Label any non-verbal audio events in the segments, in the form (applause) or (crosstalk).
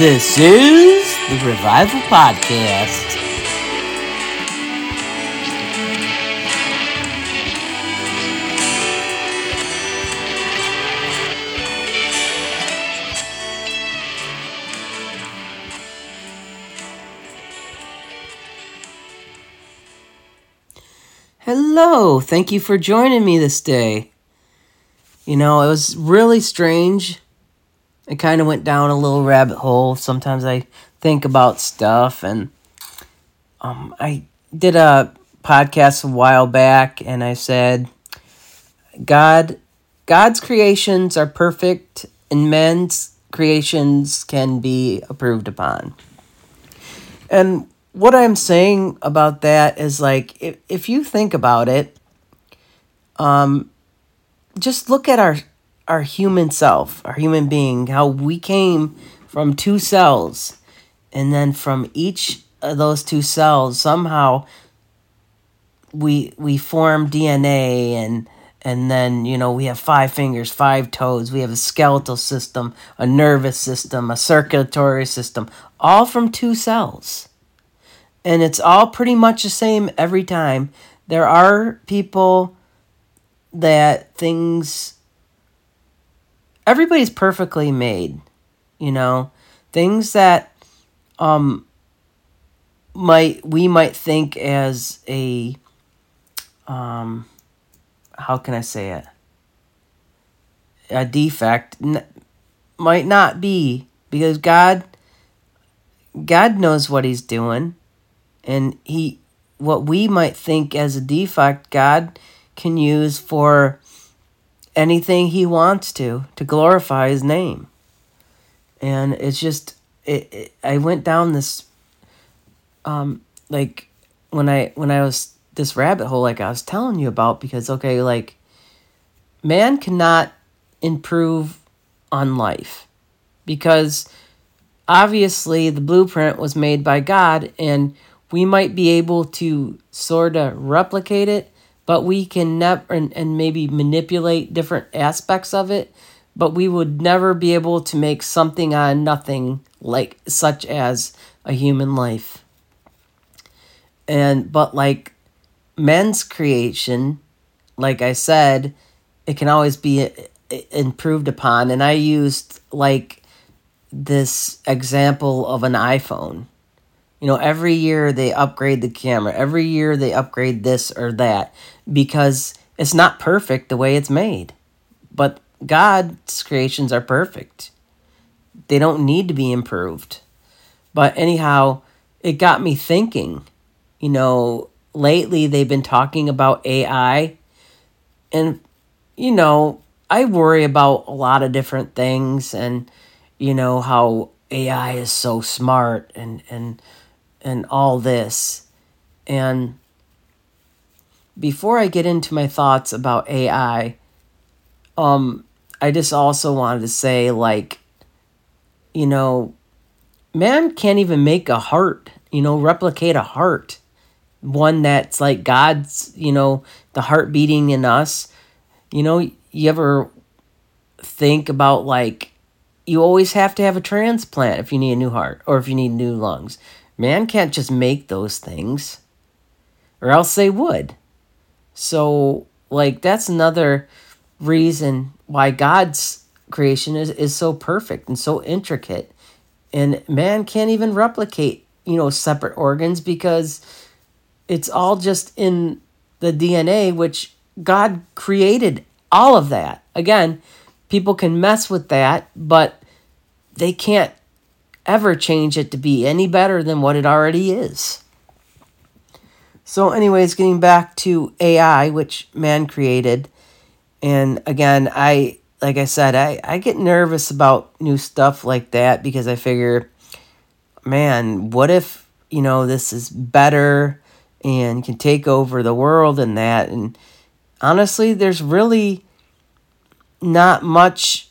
This is the Revival Podcast. Hello, thank you for joining me this day. You know, it was really strange. I kind of went down a little rabbit hole. Sometimes I think about stuff, and um, I did a podcast a while back, and I said, God, God's creations are perfect, and men's creations can be approved upon. And what I'm saying about that is like if, if you think about it, um, just look at our our human self, our human being, how we came from two cells, and then from each of those two cells somehow we we form DNA and and then you know we have five fingers five toes we have a skeletal system a nervous system a circulatory system all from two cells and it's all pretty much the same every time. There are people that things everybody's perfectly made, you know, things that um might we might think as a um how can I say it? A defect n- might not be because God God knows what he's doing and he what we might think as a defect god can use for anything he wants to to glorify his name. And it's just it, it i went down this um like when i when i was this rabbit hole like i was telling you about because okay like man cannot improve on life because obviously the blueprint was made by god and we might be able to sort of replicate it, but we can never and, and maybe manipulate different aspects of it, but we would never be able to make something on nothing like such as a human life. And but like men's creation, like I said, it can always be uh, improved upon and I used like this example of an iPhone you know, every year they upgrade the camera. Every year they upgrade this or that because it's not perfect the way it's made. But God's creations are perfect. They don't need to be improved. But anyhow, it got me thinking. You know, lately they've been talking about AI and you know, I worry about a lot of different things and you know how AI is so smart and and and all this. And before I get into my thoughts about AI, um, I just also wanted to say, like, you know, man can't even make a heart, you know, replicate a heart. One that's like God's, you know, the heart beating in us. You know, you ever think about like, you always have to have a transplant if you need a new heart or if you need new lungs. Man can't just make those things, or else they would. So, like, that's another reason why God's creation is, is so perfect and so intricate. And man can't even replicate, you know, separate organs because it's all just in the DNA, which God created all of that. Again, people can mess with that, but they can't ever change it to be any better than what it already is. So, anyways, getting back to AI, which man created, and again, I like I said, I, I get nervous about new stuff like that because I figure, man, what if, you know, this is better and can take over the world and that? And honestly, there's really not much.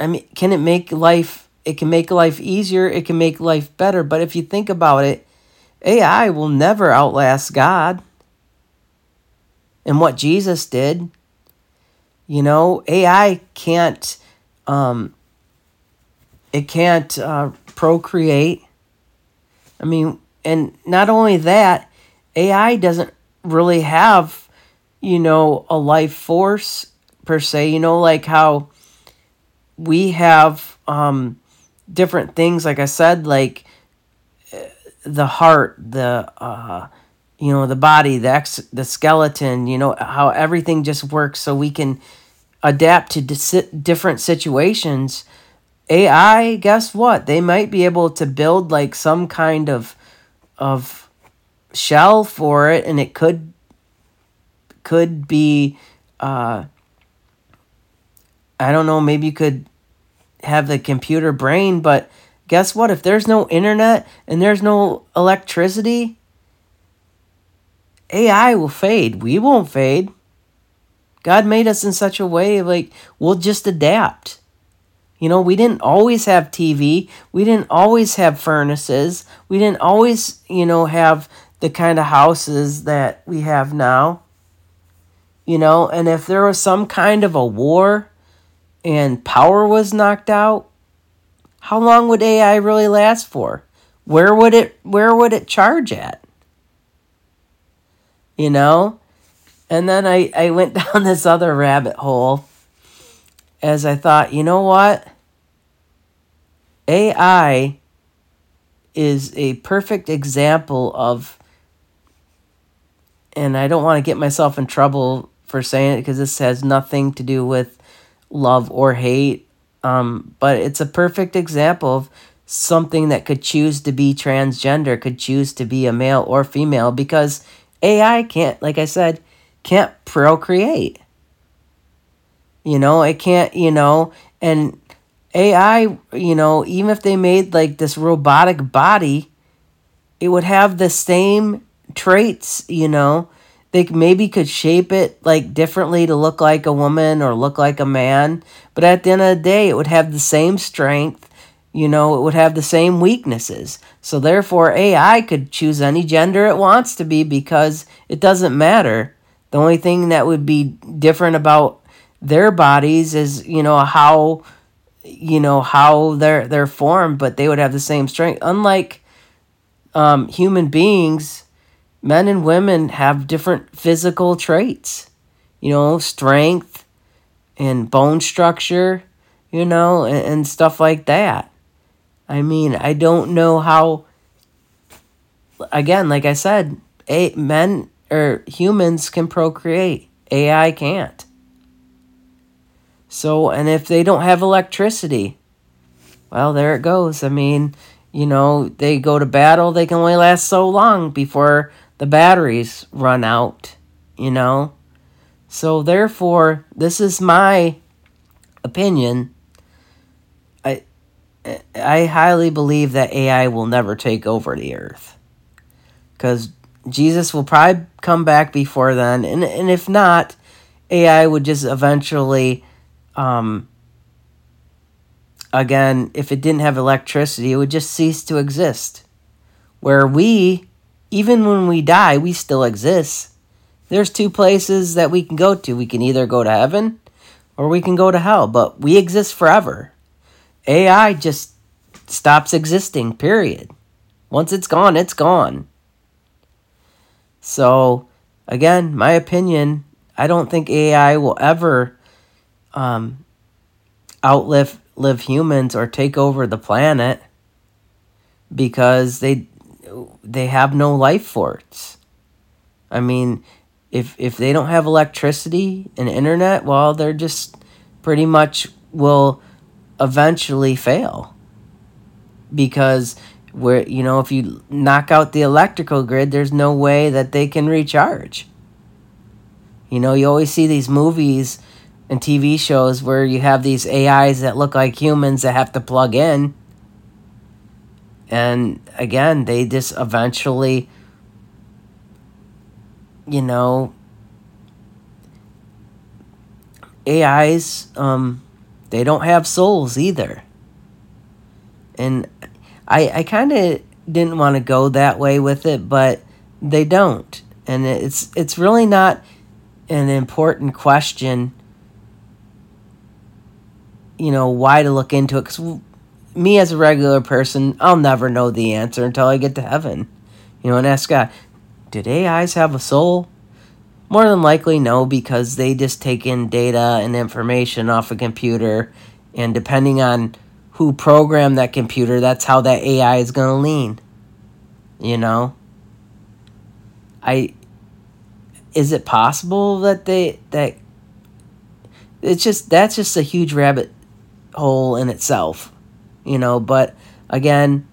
I mean, can it make life it can make life easier, it can make life better. But if you think about it, AI will never outlast God and what Jesus did. You know, AI can't, um, it can't uh, procreate. I mean, and not only that, AI doesn't really have, you know, a life force per se. You know, like how we have um, different things, like I said, like uh, the heart, the, uh, you know, the body, the, ex- the skeleton, you know, how everything just works so we can adapt to dis- different situations. AI, guess what? They might be able to build like some kind of of shell for it, and it could could be uh, I don't know, maybe you could have the computer brain, but guess what? If there's no internet and there's no electricity, AI will fade. We won't fade. God made us in such a way like we'll just adapt. You know, we didn't always have TV. We didn't always have furnaces. We didn't always, you know, have the kind of houses that we have now. You know, and if there was some kind of a war and power was knocked out, how long would AI really last for? Where would it where would it charge at? You know? And then I, I went (laughs) down this other rabbit hole as I thought, you know what? AI is a perfect example of, and I don't want to get myself in trouble for saying it because this has nothing to do with love or hate, um, but it's a perfect example of something that could choose to be transgender, could choose to be a male or female because AI can't, like I said, can't procreate. You know, it can't, you know, and AI, you know, even if they made like this robotic body, it would have the same traits, you know. They maybe could shape it like differently to look like a woman or look like a man, but at the end of the day, it would have the same strength, you know, it would have the same weaknesses. So therefore, AI could choose any gender it wants to be because it doesn't matter. The only thing that would be different about their bodies is, you know, how you know how they're they're formed, but they would have the same strength. Unlike um, human beings, men and women have different physical traits. You know, strength and bone structure. You know, and, and stuff like that. I mean, I don't know how. Again, like I said, a men or humans can procreate. AI can't. So, and if they don't have electricity, well, there it goes. I mean, you know, they go to battle, they can only last so long before the batteries run out, you know? So, therefore, this is my opinion. I I highly believe that AI will never take over the earth. Cuz Jesus will probably come back before then, and and if not, AI would just eventually um, again, if it didn't have electricity, it would just cease to exist. Where we, even when we die, we still exist. There's two places that we can go to. We can either go to heaven or we can go to hell, but we exist forever. AI just stops existing, period. Once it's gone, it's gone. So, again, my opinion, I don't think AI will ever um, outlive live humans or take over the planet because they they have no life force. I mean, if if they don't have electricity and internet, well, they're just pretty much will eventually fail. Because where you know, if you knock out the electrical grid, there's no way that they can recharge. You know, you always see these movies and TV shows where you have these AIs that look like humans that have to plug in. And again, they just eventually, you know, AIs, um, they don't have souls either. And I, I kind of didn't want to go that way with it, but they don't. And it's it's really not an important question you know why to look into it because me as a regular person, I'll never know the answer until I get to heaven. You know, and ask God, did AIs have a soul? More than likely, no, because they just take in data and information off a computer, and depending on who programmed that computer, that's how that AI is going to lean. You know? I is it possible that they that it's just that's just a huge rabbit hole in itself you know but again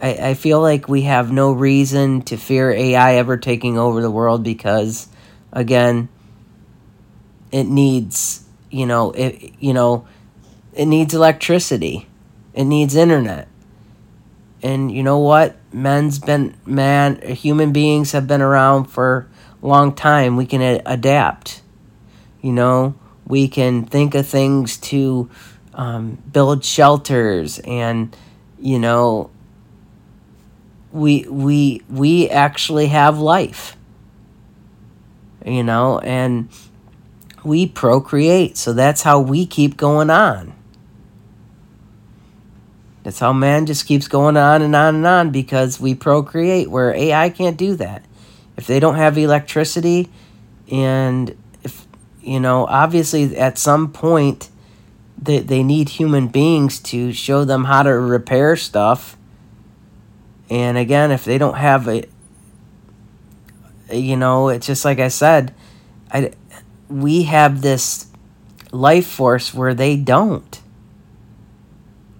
I, I feel like we have no reason to fear ai ever taking over the world because again it needs you know it you know it needs electricity. It needs internet. And you know what? Men's been man human beings have been around for a long time. We can adapt. You know we can think of things to um, build shelters and you know we we we actually have life you know and we procreate so that's how we keep going on that's how man just keeps going on and on and on because we procreate where AI can't do that. If they don't have electricity and if you know, obviously at some point they they need human beings to show them how to repair stuff. And again, if they don't have a you know, it's just like I said, I we have this life force where they don't.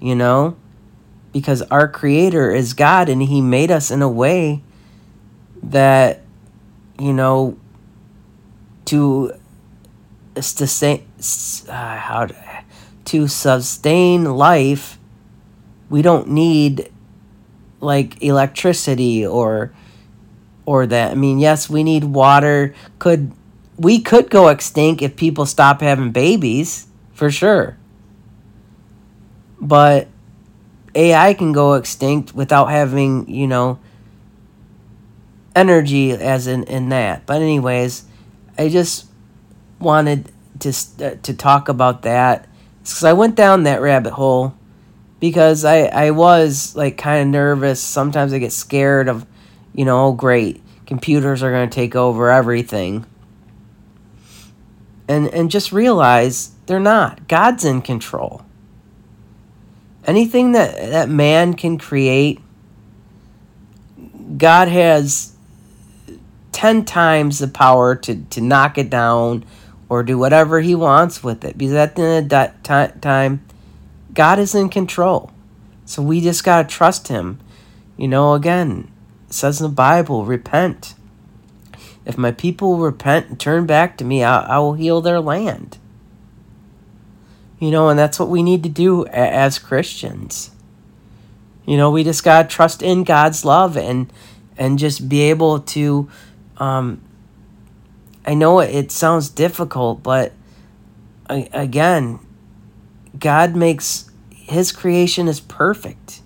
You know? because our creator is God and he made us in a way that you know to sustain uh, how to, sustain life we don't need like electricity or or that. I mean yes we need water. Could we could go extinct if people stop having babies for sure. But AI can go extinct without having, you know, energy as in, in that. But anyways, I just wanted to uh, to talk about that because I went down that rabbit hole because I I was like kind of nervous. Sometimes I get scared of, you know, oh great, computers are going to take over everything. And and just realize they're not. God's in control anything that that man can create god has 10 times the power to to knock it down or do whatever he wants with it because at the end of that time god is in control. So we just got to trust him. You know again it says in the bible repent. If my people repent and turn back to me I, I will heal their land. You know, and that's what we need to do as Christians. You know, we just got to trust in God's love and and just be able to um I know it sounds difficult, but again, God makes his creation is perfect.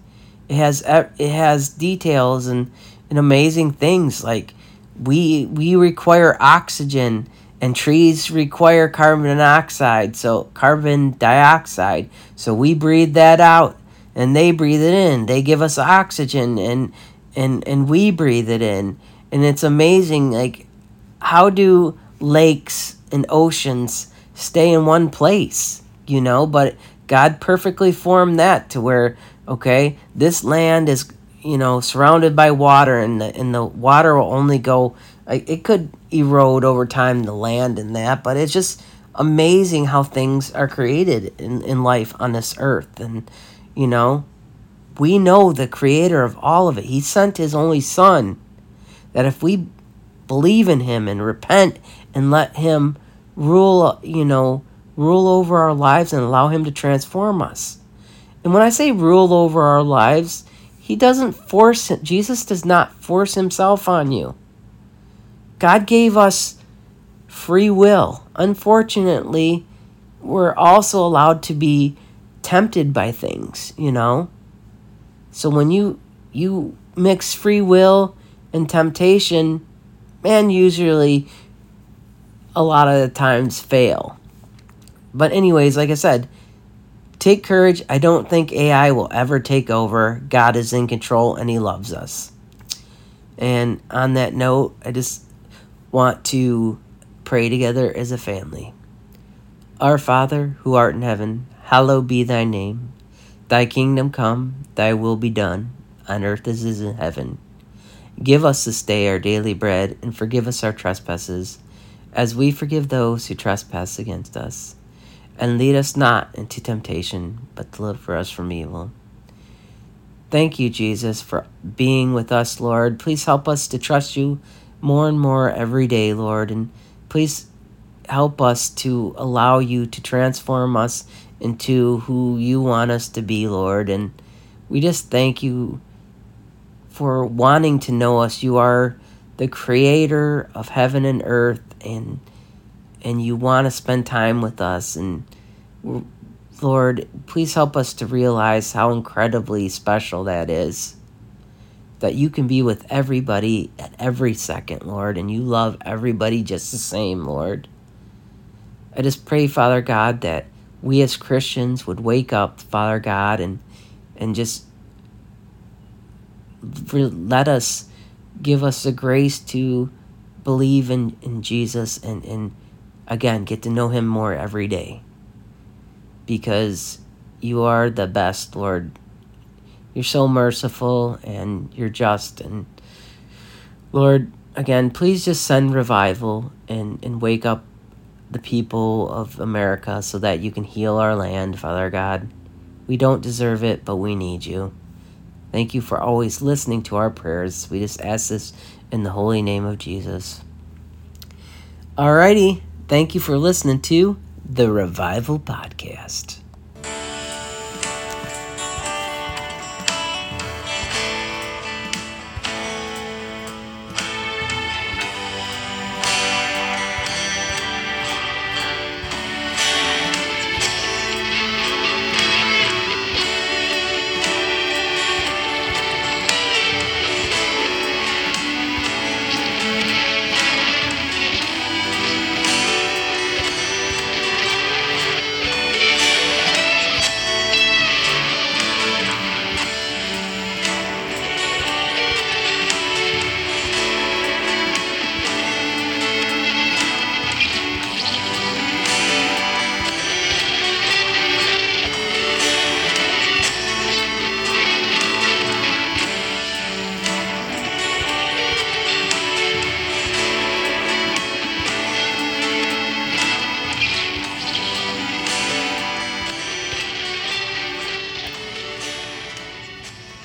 It has it has details and, and amazing things like we we require oxygen and trees require carbon dioxide so carbon dioxide. So we breathe that out and they breathe it in. They give us oxygen and and and we breathe it in. And it's amazing like how do lakes and oceans stay in one place you know but god perfectly formed that to where okay this land is you know surrounded by water and the and the water will only go it could erode over time the land and that, but it's just amazing how things are created in, in life on this earth. And, you know, we know the creator of all of it. He sent his only son that if we believe in him and repent and let him rule, you know, rule over our lives and allow him to transform us. And when I say rule over our lives, he doesn't force it. Jesus does not force himself on you. God gave us free will. Unfortunately, we're also allowed to be tempted by things, you know? So when you you mix free will and temptation, man usually a lot of the times fail. But anyways, like I said, take courage. I don't think AI will ever take over. God is in control and He loves us. And on that note, I just want to pray together as a family. Our Father, who art in heaven, hallowed be thy name. Thy kingdom come, thy will be done, on earth as it is in heaven. Give us this day our daily bread, and forgive us our trespasses, as we forgive those who trespass against us and lead us not into temptation, but deliver us from evil. Thank you, Jesus, for being with us, Lord. Please help us to trust you more and more every day, Lord. And please help us to allow you to transform us into who you want us to be, Lord. And we just thank you for wanting to know us. You are the creator of heaven and earth, and and you want to spend time with us. And Lord, please help us to realize how incredibly special that is. That you can be with everybody at every second, Lord, and you love everybody just the same, Lord. I just pray, Father God, that we as Christians would wake up, Father God, and and just let us give us the grace to believe in, in Jesus and, and again, get to know Him more every day. Because you are the best, Lord. You're so merciful and you're just. And Lord, again, please just send revival and, and wake up the people of America so that you can heal our land, Father God. We don't deserve it, but we need you. Thank you for always listening to our prayers. We just ask this in the holy name of Jesus. Alrighty. Thank you for listening to the Revival Podcast.